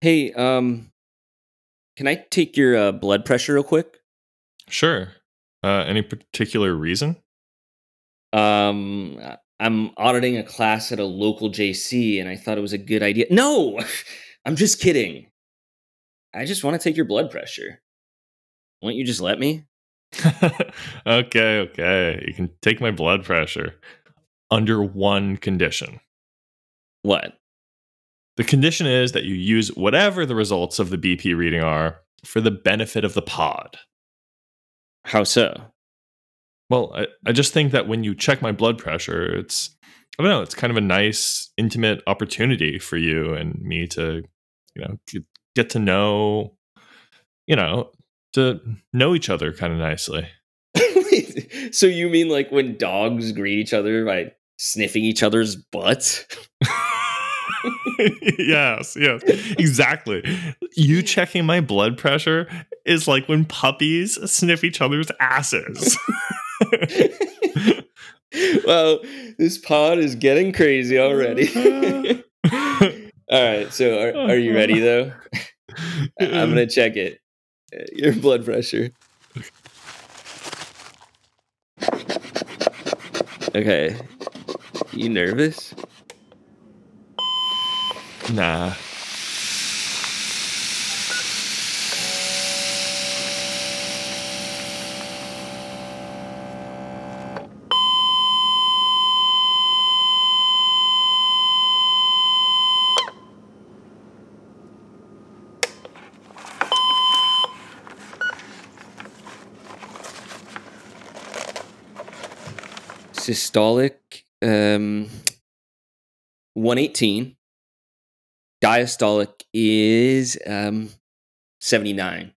Hey, um, can I take your uh, blood pressure real quick? Sure. Uh, any particular reason? Um, I- I'm auditing a class at a local JC, and I thought it was a good idea. No, I'm just kidding. I just want to take your blood pressure. Won't you just let me? okay, okay. You can take my blood pressure under one condition. What? The condition is that you use whatever the results of the BP reading are for the benefit of the pod. How so? Well, I, I just think that when you check my blood pressure, it's I don't know, it's kind of a nice, intimate opportunity for you and me to, you know, get, get to know, you know, to know each other kind of nicely. So you mean like when dogs greet each other by sniffing each other's butts? yes, yes, exactly. You checking my blood pressure is like when puppies sniff each other's asses. well, this pod is getting crazy already. All right, so are, are you ready though? I'm gonna check it. Your blood pressure. Okay. You nervous? Nah. Systolic um 118. Diastolic is um 79.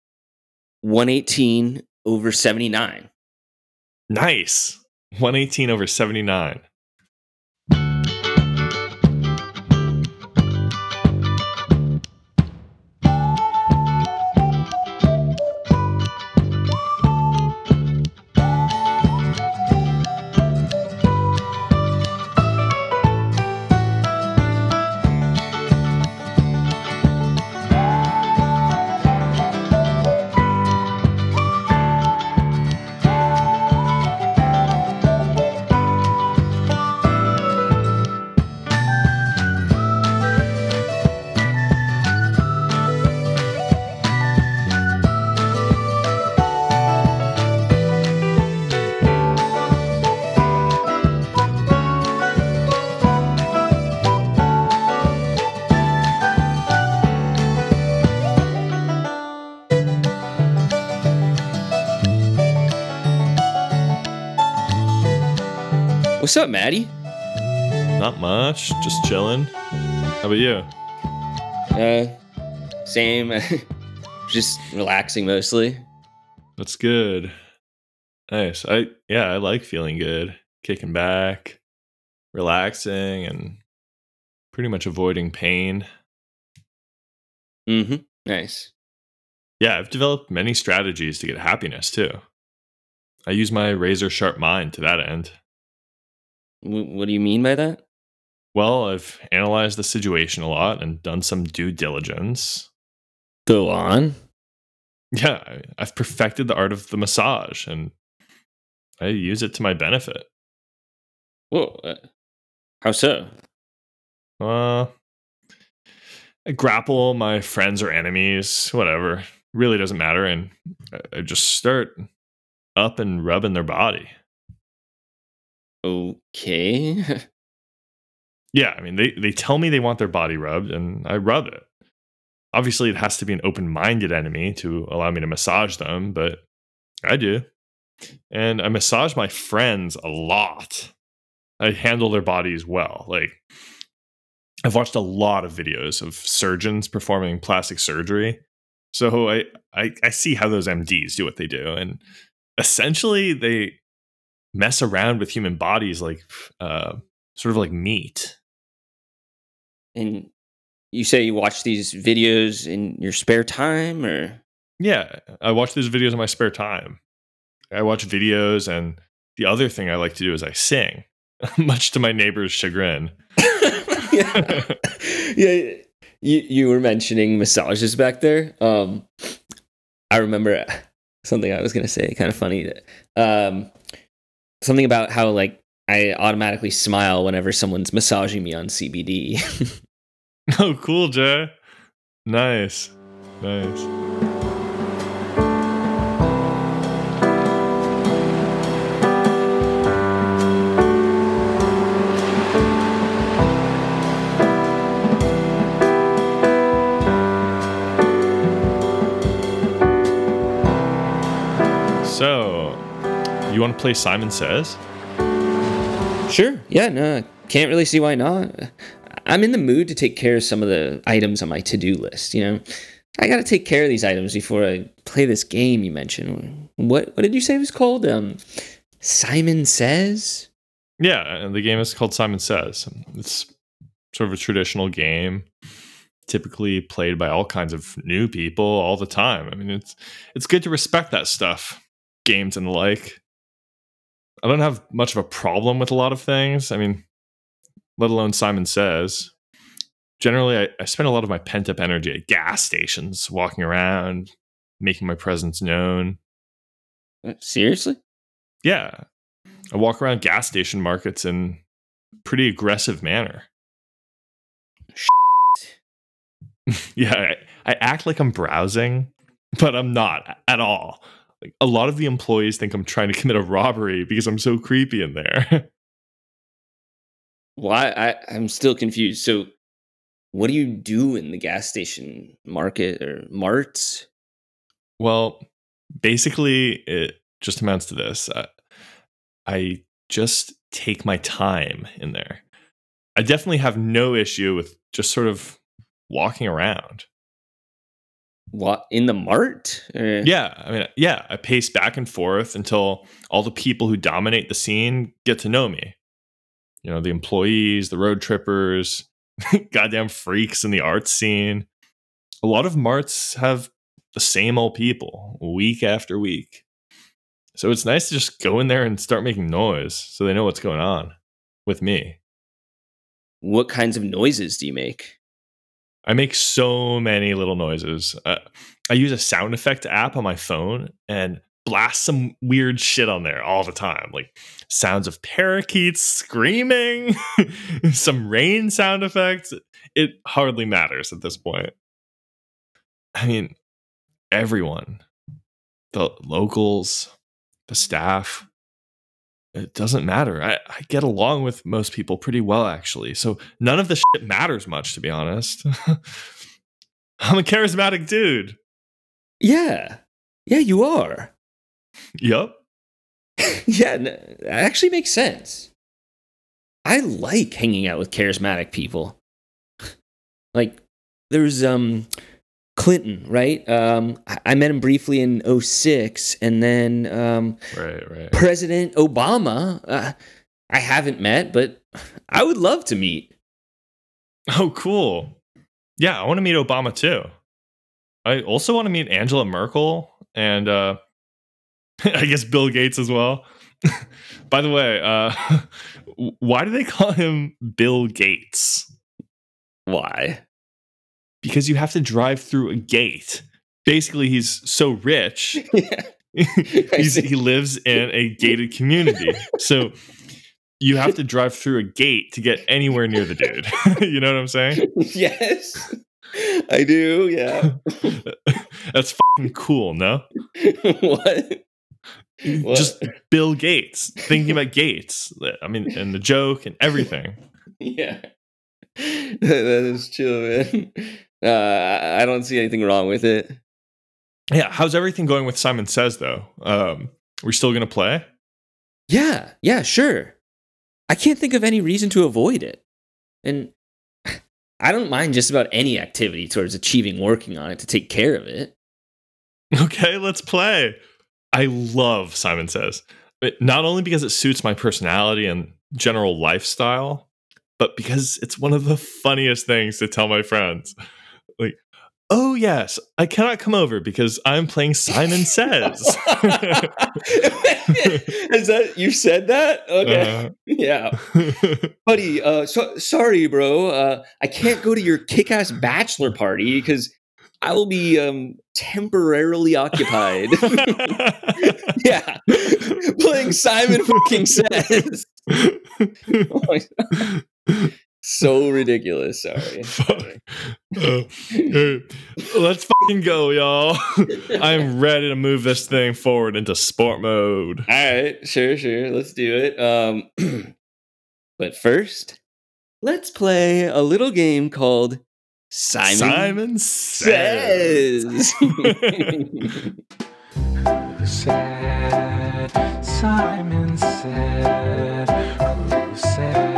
118 over 79. Nice. 118 over 79. What's up, Maddie? Not much, just chilling. How about you? Uh same. Just relaxing mostly. That's good. Nice. I yeah, I like feeling good. Kicking back, relaxing and pretty much avoiding pain. Mm-hmm. Nice. Yeah, I've developed many strategies to get happiness too. I use my razor sharp mind to that end. W- what do you mean by that? Well, I've analyzed the situation a lot and done some due diligence. Go on. Yeah, I've perfected the art of the massage and I use it to my benefit. Whoa. Uh, how so? Uh, I grapple my friends or enemies, whatever. Really doesn't matter. And I- I just start up and rubbing their body. Okay. Yeah, I mean, they, they tell me they want their body rubbed, and I rub it. Obviously, it has to be an open minded enemy to allow me to massage them, but I do. And I massage my friends a lot. I handle their bodies well. Like, I've watched a lot of videos of surgeons performing plastic surgery. So I, I, I see how those MDs do what they do. And essentially, they mess around with human bodies like uh, sort of like meat. and you say you watch these videos in your spare time or Yeah, I watch these videos in my spare time. I watch videos, and the other thing I like to do is I sing, much to my neighbor's chagrin. yeah. yeah you you were mentioning massages back there. Um, I remember something I was gonna say, kind of funny. Um, something about how like I automatically smile whenever someone's massaging me on CBD. oh, cool, Jay. Nice, nice. Want to play Simon Says? Sure. Yeah, no, can't really see why not. I'm in the mood to take care of some of the items on my to do list. You know, I got to take care of these items before I play this game you mentioned. What What did you say it was called? Um, Simon Says? Yeah, and the game is called Simon Says. It's sort of a traditional game typically played by all kinds of new people all the time. I mean, it's it's good to respect that stuff games and the like. I don't have much of a problem with a lot of things. I mean, let alone Simon Says. Generally, I, I spend a lot of my pent up energy at gas stations, walking around, making my presence known. Uh, seriously? Yeah. I walk around gas station markets in pretty aggressive manner. yeah, I, I act like I'm browsing, but I'm not at all like a lot of the employees think I'm trying to commit a robbery because I'm so creepy in there. Why? I, I'm still confused. So, what do you do in the gas station market or marts? Well, basically, it just amounts to this. I, I just take my time in there. I definitely have no issue with just sort of walking around in the mart? Or? yeah i mean yeah i pace back and forth until all the people who dominate the scene get to know me. You know the employees the road trippers goddamn freaks in the art scene. A lot of marts have the same old people week after week. So it's nice to just go in there and start making noise so they know what's going on with me. What kinds of noises do you make I make so many little noises. Uh, I use a sound effect app on my phone and blast some weird shit on there all the time, like sounds of parakeets screaming, some rain sound effects. It hardly matters at this point. I mean, everyone, the locals, the staff, it doesn't matter. I, I get along with most people pretty well, actually. So none of the shit matters much, to be honest. I'm a charismatic dude. Yeah. Yeah, you are. Yep. yeah, that actually makes sense. I like hanging out with charismatic people. like, there's um Clinton, right? Um, I met him briefly in 06, and then um, right, right. President Obama, uh, I haven't met, but I would love to meet. Oh, cool. Yeah, I want to meet Obama too. I also want to meet Angela Merkel and uh, I guess Bill Gates as well. By the way, uh, why do they call him Bill Gates? Why? Because you have to drive through a gate. Basically, he's so rich. Yeah. he lives in a gated community. So you have to drive through a gate to get anywhere near the dude. you know what I'm saying? Yes. I do, yeah. That's fucking cool, no? what? what? Just Bill Gates, thinking about Gates. I mean, and the joke and everything. Yeah. that is chill, man. Uh, I don't see anything wrong with it. Yeah, how's everything going with Simon Says though? Um, we're still gonna play? Yeah, yeah, sure. I can't think of any reason to avoid it, and I don't mind just about any activity towards achieving working on it to take care of it. Okay, let's play. I love Simon Says, but not only because it suits my personality and general lifestyle, but because it's one of the funniest things to tell my friends like, Oh yes, I cannot come over because I'm playing Simon Says. Is that you said that? Okay. Uh, Yeah. Buddy, uh so, sorry, bro. Uh I can't go to your kick-ass bachelor party because I will be um temporarily occupied. yeah. Playing Simon fucking says. Oh. So ridiculous. Sorry. Fuck. Uh, hey, let's fucking go, y'all. I'm ready to move this thing forward into sport mode. All right, sure, sure. Let's do it. Um, but first, let's play a little game called Simon, Simon says. Says. Said? Simon said. Who said?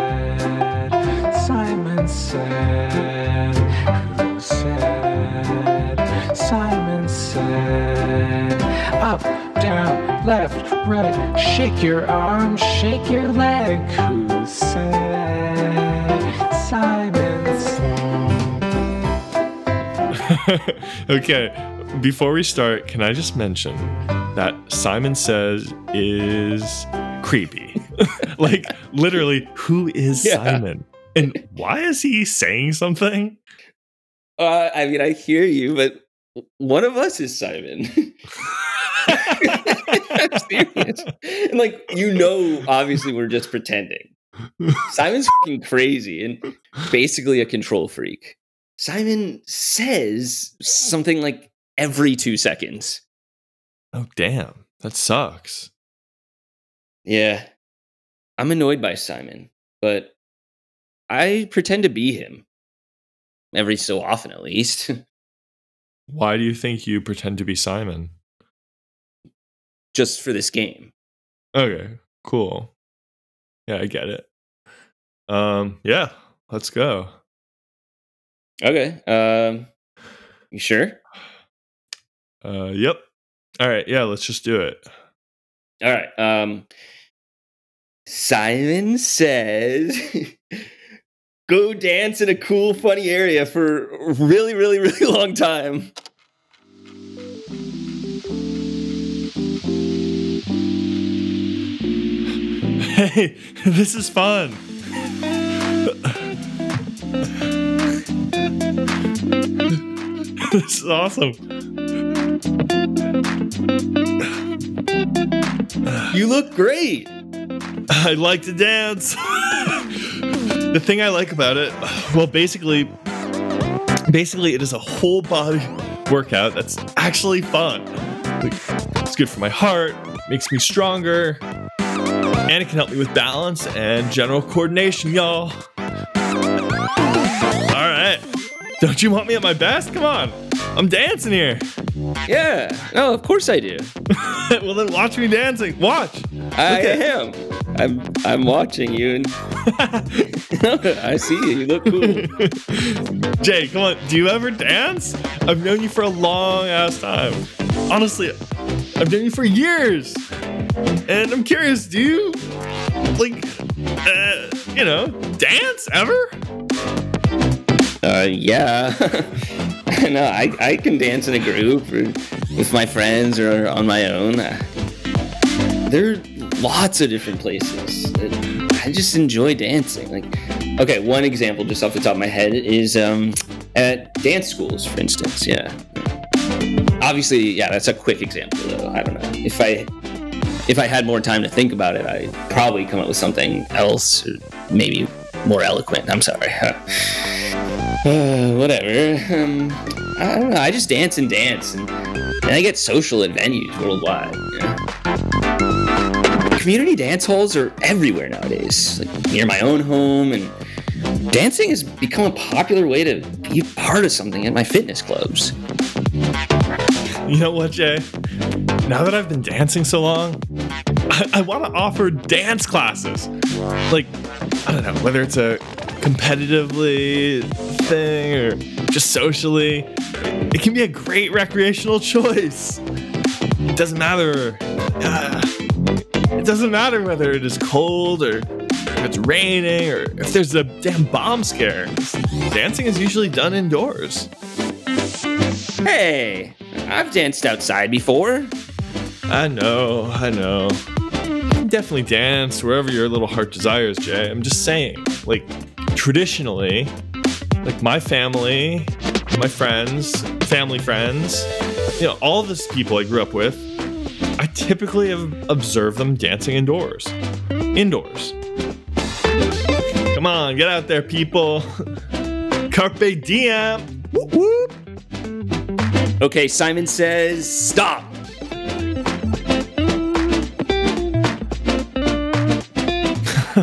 Up, down, left, right. Shake your arm, shake your leg. Who said? Simon said. okay, before we start, can I just mention that Simon Says is creepy? like, literally, who is Yeah. Simon? And why is he saying something? uh, I mean, I hear you, but one of us is Simon. And like, you know, obviously, we're just pretending. Simon's fucking crazy and basically a control freak. Simon says something like every two seconds. oh, damn. That sucks. Yeah. I'm annoyed by Simon, but I pretend to be him. Every so often, at least. Why do you think you pretend to be Simon? Just for this game. Okay, cool. Yeah, I get it. Um, yeah, let's go. Okay. Um, you sure? Uh, yep. All right, yeah, let's just do it. All right. Um, Simon says, "Go dance in a cool, funny area for a really, really, really long time." Hey, this is fun. this is awesome. You look great. I like to dance. the thing I like about it, well, basically, basically, it is a whole body workout that's actually fun. Like, It's good for my heart, makes me stronger, and it can help me with balance and general coordination, y'all. All right, don't you want me at my best? Come on, I'm dancing here. Yeah. No, of course I do. well, then watch me dancing. Watch. I am. I'm. I'm watching you, and I see you. You look cool. Jay, come on. Do you ever dance? I've known you for a long ass time. Honestly, I've known you for years. And I'm curious, do you, like, uh, you know, dance ever? Uh, yeah. no, I, I can dance in a group or with my friends or on my own. There are lots of different places. I just enjoy dancing. Like, okay, one example just off the top of my head is um, at dance schools, for instance. Yeah. Obviously, yeah, that's a quick example, though. I don't know if I if I had more time to think about it, I'd probably come up with something else, maybe more eloquent. I'm sorry. Uh, whatever. Um, I don't know. I just dance and dance, and, and I get social at venues worldwide. Community dance halls are everywhere nowadays, like near my own home, and dancing has become a popular way to be part of something at my fitness clubs. You know what, Jay? Now that I've been dancing so long, I, I want to offer dance classes. Like, I don't know, whether it's a competitively thing or just socially, it can be a great recreational choice. It doesn't matter. Uh, it doesn't matter whether it is cold or if it's raining or if there's a damn bomb scare. Dancing is usually done indoors. Hey, I've danced outside before. I know, I know. Definitely dance wherever your little heart desires, Jay. I'm just saying, like, traditionally, like my family, my friends, family friends, you know, all these people I grew up with, I typically have observed them dancing indoors. Indoors. Come on, get out there, people. Carpe diem. Whoop, whoop. Okay, Simon says stop.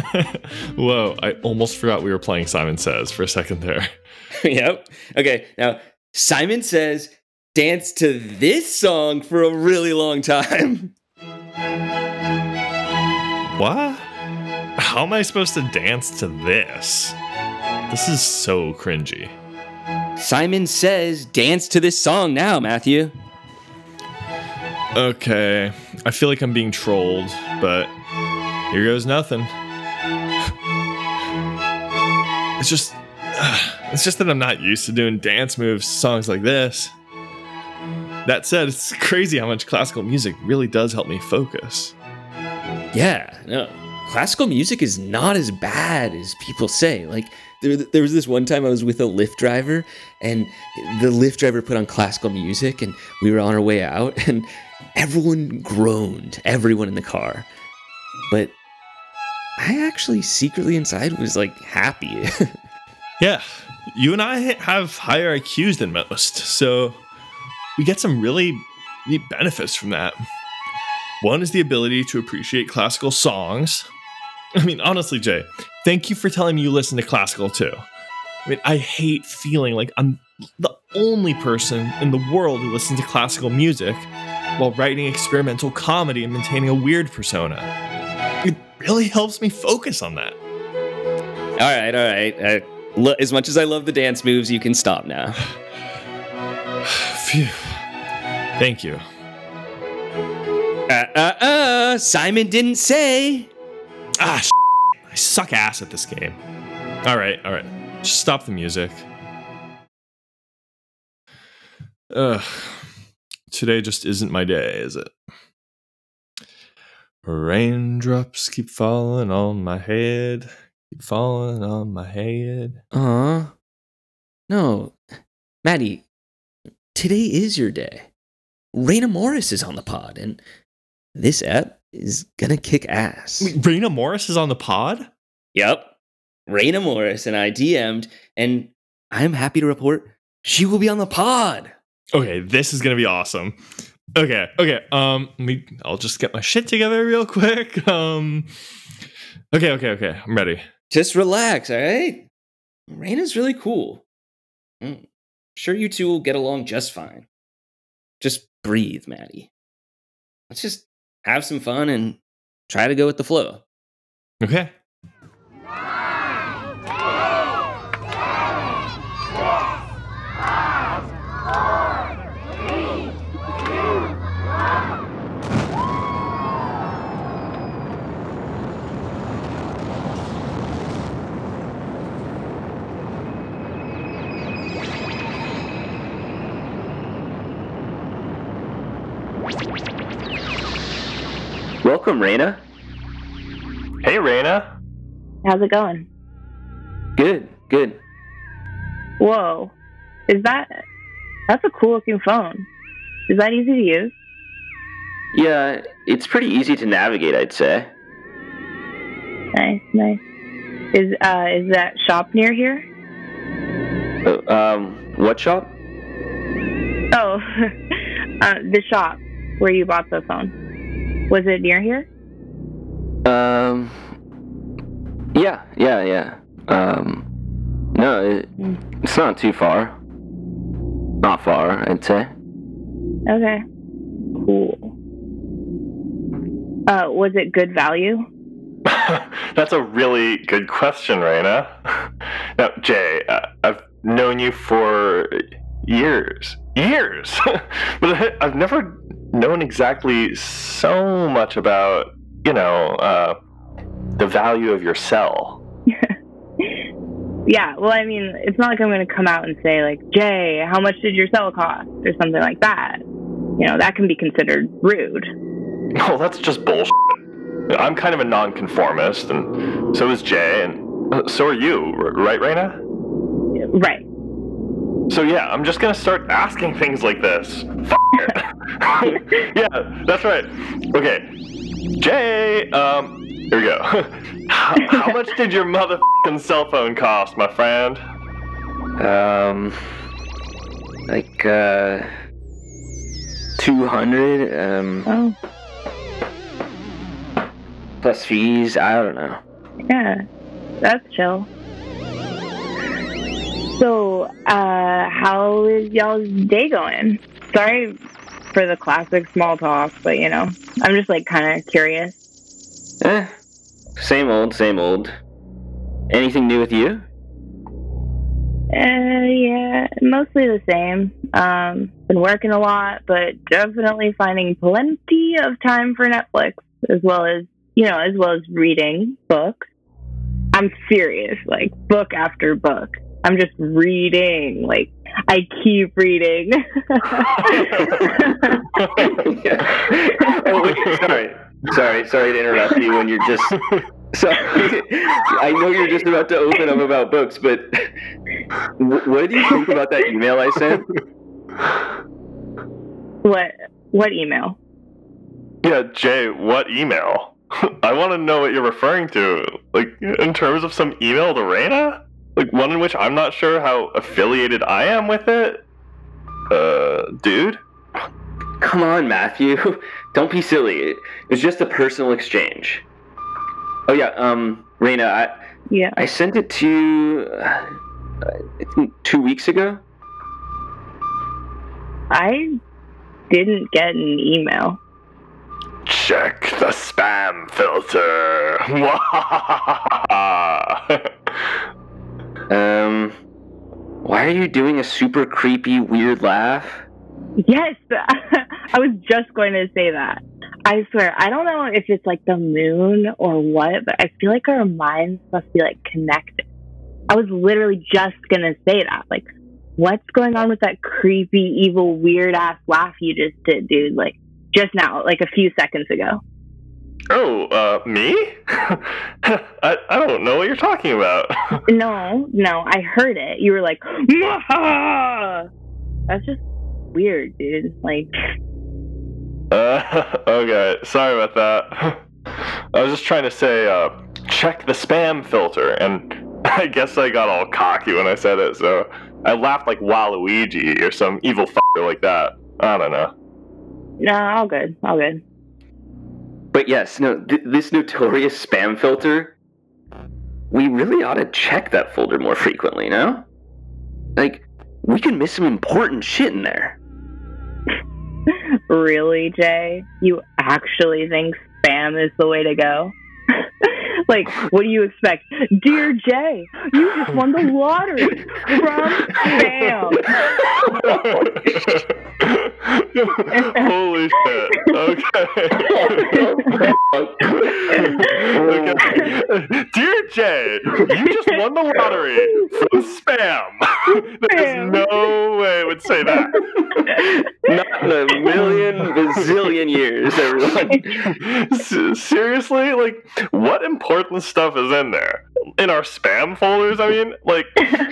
Whoa, I almost forgot we were playing Simon Says for a second there. yep. Okay, now Simon says dance to this song for a really long time. What? How am I supposed to dance to this? This is so cringy. Simon says dance to this song now, Matthew. Okay, I feel like I'm being trolled, but here goes nothing. It's just it's just that I'm not used to doing dance moves songs like this. That said, it's crazy how much classical music really does help me focus. Yeah, no. Classical music is not as bad as people say. Like there, there was this one time I was with a Lyft driver, and the Lyft driver put on classical music, and we were on our way out, and everyone groaned, everyone in the car. But I actually secretly inside was like happy. Yeah, you and I have higher IQs than most, so we get some really neat benefits from that. One is the ability to appreciate classical songs. I mean, honestly, Jay, thank you for telling me you listen to classical too. I mean, I hate feeling like I'm the only person in the world who listens to classical music while writing experimental comedy and maintaining a weird persona. Really helps me focus on that. all right, all right. Uh, lo- as much as I love the dance moves, you can stop now. Phew. Thank you. Uh, uh, uh. Simon didn't say. Ah, I suck ass at this game. All right, all right. Just stop the music. Ugh. Today just isn't my day, is it? Raindrops keep falling on my head. Keep falling on my head. Uh, no, Maddie. Today is your day. Raina Morris is on the pod, and this app is gonna kick ass. Wait, Raina Morris is on the pod? Yep. Raina Morris and I DM'd, and I'm happy to report she will be on the pod. Okay, this is gonna be awesome. Okay, okay. Um, let me. I'll just get my shit together real quick. Um, okay, okay, okay. I'm ready. Just relax, all right? Raina's really cool. I'm sure you two will get along just fine. Just breathe, Maddie. Let's just have some fun and try to go with the flow. Okay. Welcome, Raina. Hey, Raina. How's it going? Good, good. Whoa. Is that that's a cool looking phone. Is that easy to use? Yeah, it's pretty easy to navigate, I'd say. Nice, nice. Is uh is that shop near here? Uh, um, what shop? Oh uh, the shop where you bought the phone. Was it near here? Um. Yeah, yeah, yeah. Um. No, it, it's not too far. Not far, I'd say. Okay. Cool. Uh was it good value? That's a really good question, Raina. Now, Jay, uh, I've known you for years, years, but I've never known exactly so much about, you know, uh, the value of your cell. yeah. Well, I mean, it's not like I'm going to come out and say like, Jay, how much did your cell cost, or something like that. You know, that can be considered rude. No, that's just bullshit. I'm kind of a nonconformist, and so is Jay, and so are you, right, Raina? Right. So yeah, I'm just gonna start asking things like this. Yeah, that's right. Okay, Jay. Um, here we go. how, how much did your motherfucking cell phone cost, my friend? Um, like uh, two hundred. Um, Oh, plus fees. I don't know. yeah. That's chill. So, uh, how is y'all's day going? Sorry for the classic small talk, but you know, I'm just like kind of curious. Eh, same old, same old. Anything new with you? Uh, yeah, mostly the same. Um, been working a lot, but definitely finding plenty of time for Netflix, as well as you know, as well as reading books. I'm serious, like book after book. I'm just reading, like I keep reading. oh, wait, sorry, sorry, sorry to interrupt you when you're just. Sorry, I know you're just about to open up about books, but what did you think about that email I sent? what? What email? Yeah, Jay, what email? I want to know what you're referring to. Like, in terms of some email to Raina? Like, one in which I'm not sure how affiliated I am with it? Uh, dude? Come on, Matthew. Don't be silly. It was just a personal exchange. Oh yeah, um, Raina, I, Yeah. I sent it to you, uh, two weeks ago. I didn't get an email. Check the spam filter. Um, why are you doing a super creepy, weird laugh? Yes, I was just going to say that. I swear, I don't know if it's like the moon or what, but I feel like our minds must be like connected. I was literally just gonna say that. Like, what's going on with that creepy, evil, weird ass laugh you just did, dude? Like, just now, like a few seconds ago. Oh, uh, me? I, I don't know what you're talking about. No, no, I heard it. You were like, "Mwahaha!" that's just weird, dude. Like, Uh, okay, sorry about that. I was just trying to say, uh, check the spam filter, and I guess I got all cocky when I said it, so I laughed like Waluigi or some evil fucker like that. I don't know. no, all good, all good. But yes, no, th- this notorious spam filter. We really ought to check that folder more frequently, no? Like, we can miss some important shit in there. really, Jay? You actually think spam is the way to go? like, what do you expect? Dear Jay, you just won the lottery from spam. Holy shit. Okay. okay. Dear Jay, you just won the lottery from spam. There's no way it would say that. Not in a million bazillion years, everyone. S- Seriously? Like, what important stuff is in there? In our spam folders? I mean, like,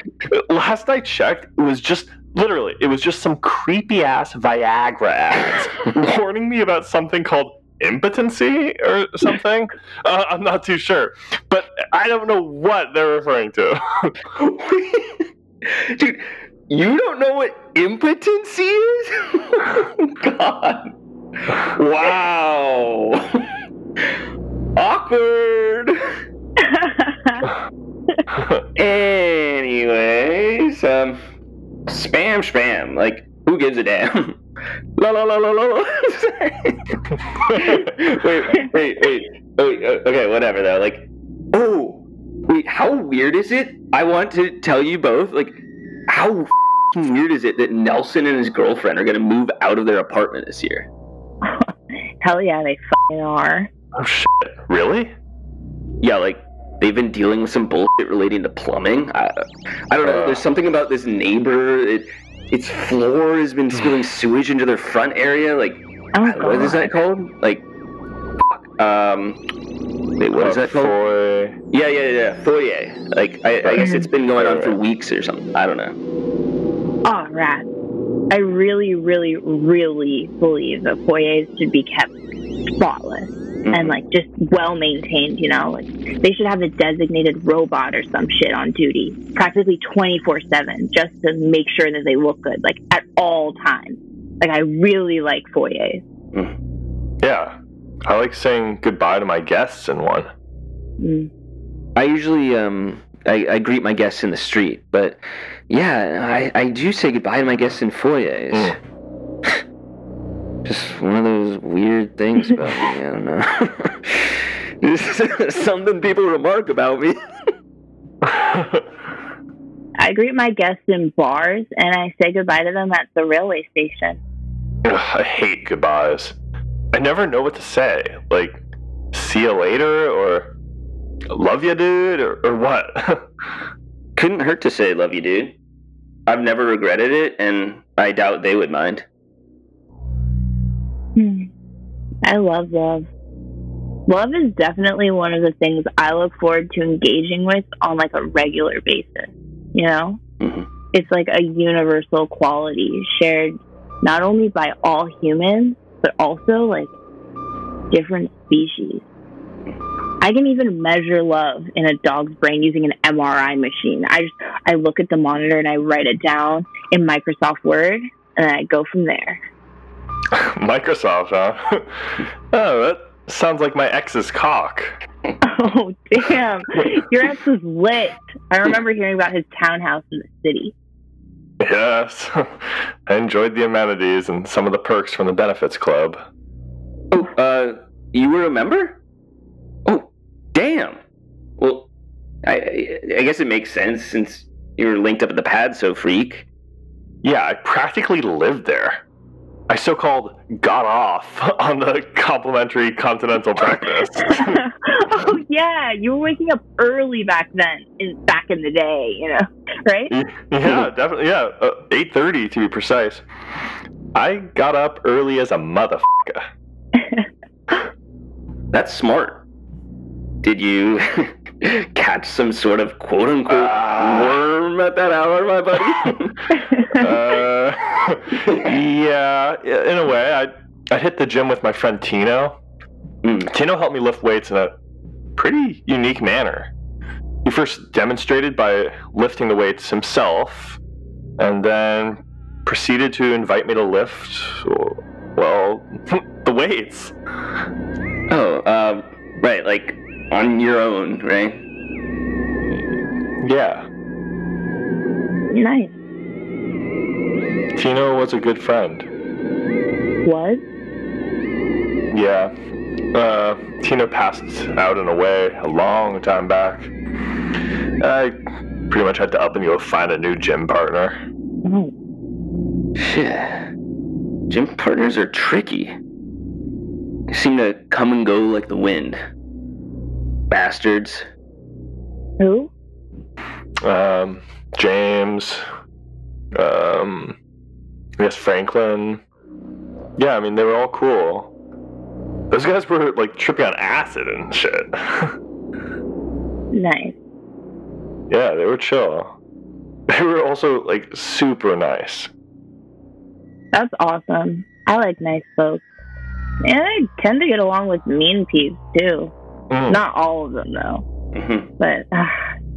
last I checked, it was just literally, it was just some creepy ass Viagra ads warning me about something called impotency or something. Uh, I'm not too sure, but I don't know what they're referring to. Dude, you don't know what impotency is? oh, God. Wow. Awkward. Anyways, um, spam, spam. Like, who gives a damn? la la la la la. wait, wait, wait. Oh, okay, whatever though. Like, oh, wait, how weird is it? I want to tell you both. Like, how weird is it that Nelson and his girlfriend are gonna move out of their apartment this year? Hell yeah, they are. Oh shit! Really? Yeah, like they've been dealing with some bullshit relating to plumbing. I, I don't know. Uh. There's something about this neighbor. It, its floor has been spilling sewage into their front area. Like, Oh, what is that called? Like, fuck, um, wait, what is that called? Foy. Yeah, yeah, yeah, foyer. Like, I, I guess it's been going on for weeks or something. I don't know. Oh, rat. I really, really, really believe that foyers should be kept spotless and like just well maintained. You know, like they should have a designated robot or some shit on duty, practically twenty four seven, just to make sure that they look good, like at all times. Like I really like foyers. Yeah. I like saying goodbye to my guests in one. Mm. I usually um I, I greet my guests in the street, but yeah, I, I do say goodbye to my guests in foyers. Just one of those weird things about me. I don't know. This is something people remark about me. I greet my guests in bars and I say goodbye to them at the railway station. Ugh, I hate goodbyes. I never know what to say. Like, see you later, or love you, dude, or, or what? Couldn't hurt to say love you, dude. I've never regretted it, and I doubt they would mind. I love love. Love is definitely one of the things I look forward to engaging with on like a regular basis. You know, Mhm. it's like a universal quality shared not only by all humans, but also like different species. I can even measure love in a dog's brain using an MRI machine. I just I look at the monitor and I write it down in Microsoft Word and then I go from there. Microsoft, huh? oh, that sounds like my ex's cock. Oh damn! Your ex was lit. I remember hearing about his townhouse in the city. Yes. I enjoyed the amenities and some of the perks from the benefits club. Oh, uh, you were a member? Oh, damn. Well, I, I I guess it makes sense since you were linked up at the pad, so freak. Yeah, I practically lived there. I so called got off on the complimentary continental breakfast. oh yeah, you were waking up early back then, in back in the day, you know, right? yeah, definitely. Yeah, uh, 8.30 to be precise. I got up early as a motherfucker. That's smart. Did you catch some sort of quote unquote Ah. worm at that hour, my buddy? Uh, yeah, in a way. I, I hit the gym with my friend Tino. Mm. Tino helped me lift weights in a pretty unique manner. He first demonstrated by lifting the weights himself, and then proceeded to invite me to lift, well, the weights. oh, um, right, like on your own, right? Yeah, nice. Tino was a good friend. Was Yeah. Uh, Tino passed out and away a long time back. I pretty much had to up and go find a new gym partner. oh, Shit. Gym partners are tricky. They seem to come and go like the wind. Bastards. who? Um, James. Um, I guess Franklin. Yeah, I mean, they were all cool. Those guys were like tripping on acid and shit. Nice. yeah, they were chill. They were also like super nice. That's awesome. I like nice folks. And I tend to get along with mean peeps too. Mm. Not all of them though. Mhm. But uh,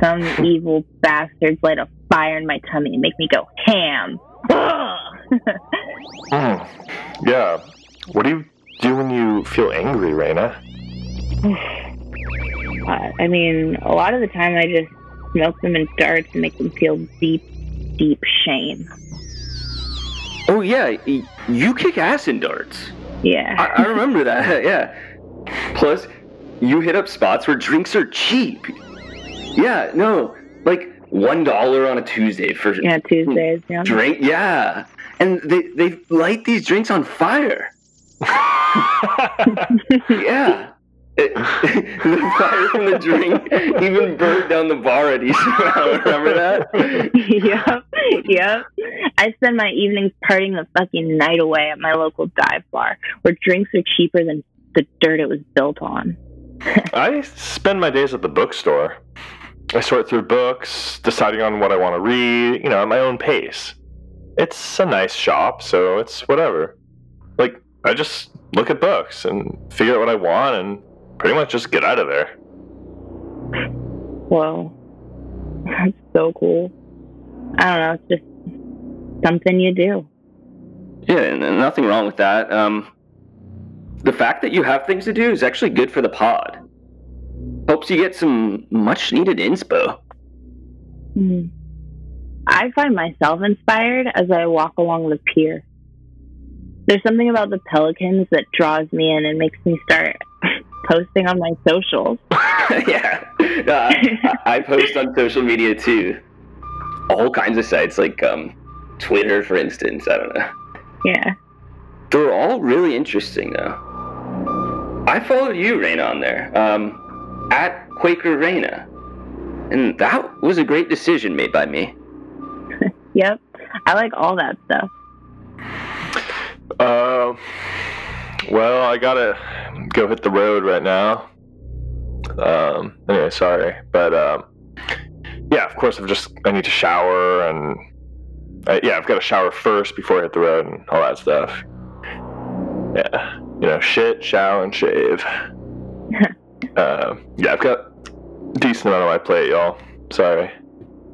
some evil bastards light a fire in my tummy and make me go ham. Mm. Yeah. What do you do when you feel angry, Raina? I mean, a lot of the time I just smoke them in darts and make them feel deep, deep shame. Oh, yeah, you kick ass in darts. Yeah. I, I remember that, yeah. Plus, you hit up spots where drinks are cheap. Yeah, no, like $1 on a Tuesday for yeah, Tuesdays. Hmm, yeah. drink. Yeah. And they, they light these drinks on fire. Yeah. It- the fire from the drink even burned down the bar at East Round. Remember that? yep, yep. I spend my evenings partying the fucking night away at my local dive bar, where drinks are cheaper than the dirt it was built on. I spend my days at the bookstore. I sort through books, deciding on what I want to read, you know, at my own pace. It's a nice shop, so it's whatever. Like, I just look at books and figure out what I want and pretty much just get out of there. Whoa, that's so cool. I don't know. It's just something you do. Yeah, and and nothing wrong with that. Um, the fact that you have things to do is actually good for the pod. Helps you get some much needed inspo. Hmm. I find myself inspired as I walk along the pier. There's something about the pelicans that draws me in and makes me start posting on my socials. yeah, uh, I, I post on social media too. All kinds of sites like um, Twitter, for instance. I don't know. Yeah. They're all really interesting though. I followed you, Raina, on there. Um, at Quaker Raina. And that was a great decision made by me. Yep. I like all that stuff. Uh, well, I gotta go hit the road right now. Um, anyway, sorry, but um, yeah, of course, I've just I need to shower and uh, yeah, I've got to shower first before I hit the road and all that stuff. Yeah, you know, shit, shower, and shave. uh, yeah, I've got a decent amount on my plate, y'all. Sorry.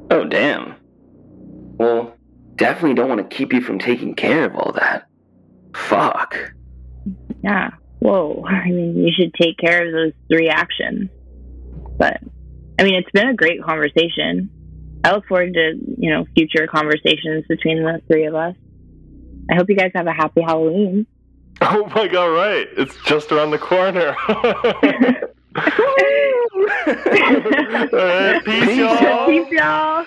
Oh, damn. Well, definitely don't want to keep you from taking care of all that. Fuck. Yeah. Whoa. I mean, you should take care of those three actions. But, I mean, it's been a great conversation. I look forward to, you know, future conversations between the three of us. I hope you guys have a happy Halloween. Oh my god, right. It's just around the corner. All right, peace, Peace, y'all. Peace, y'all.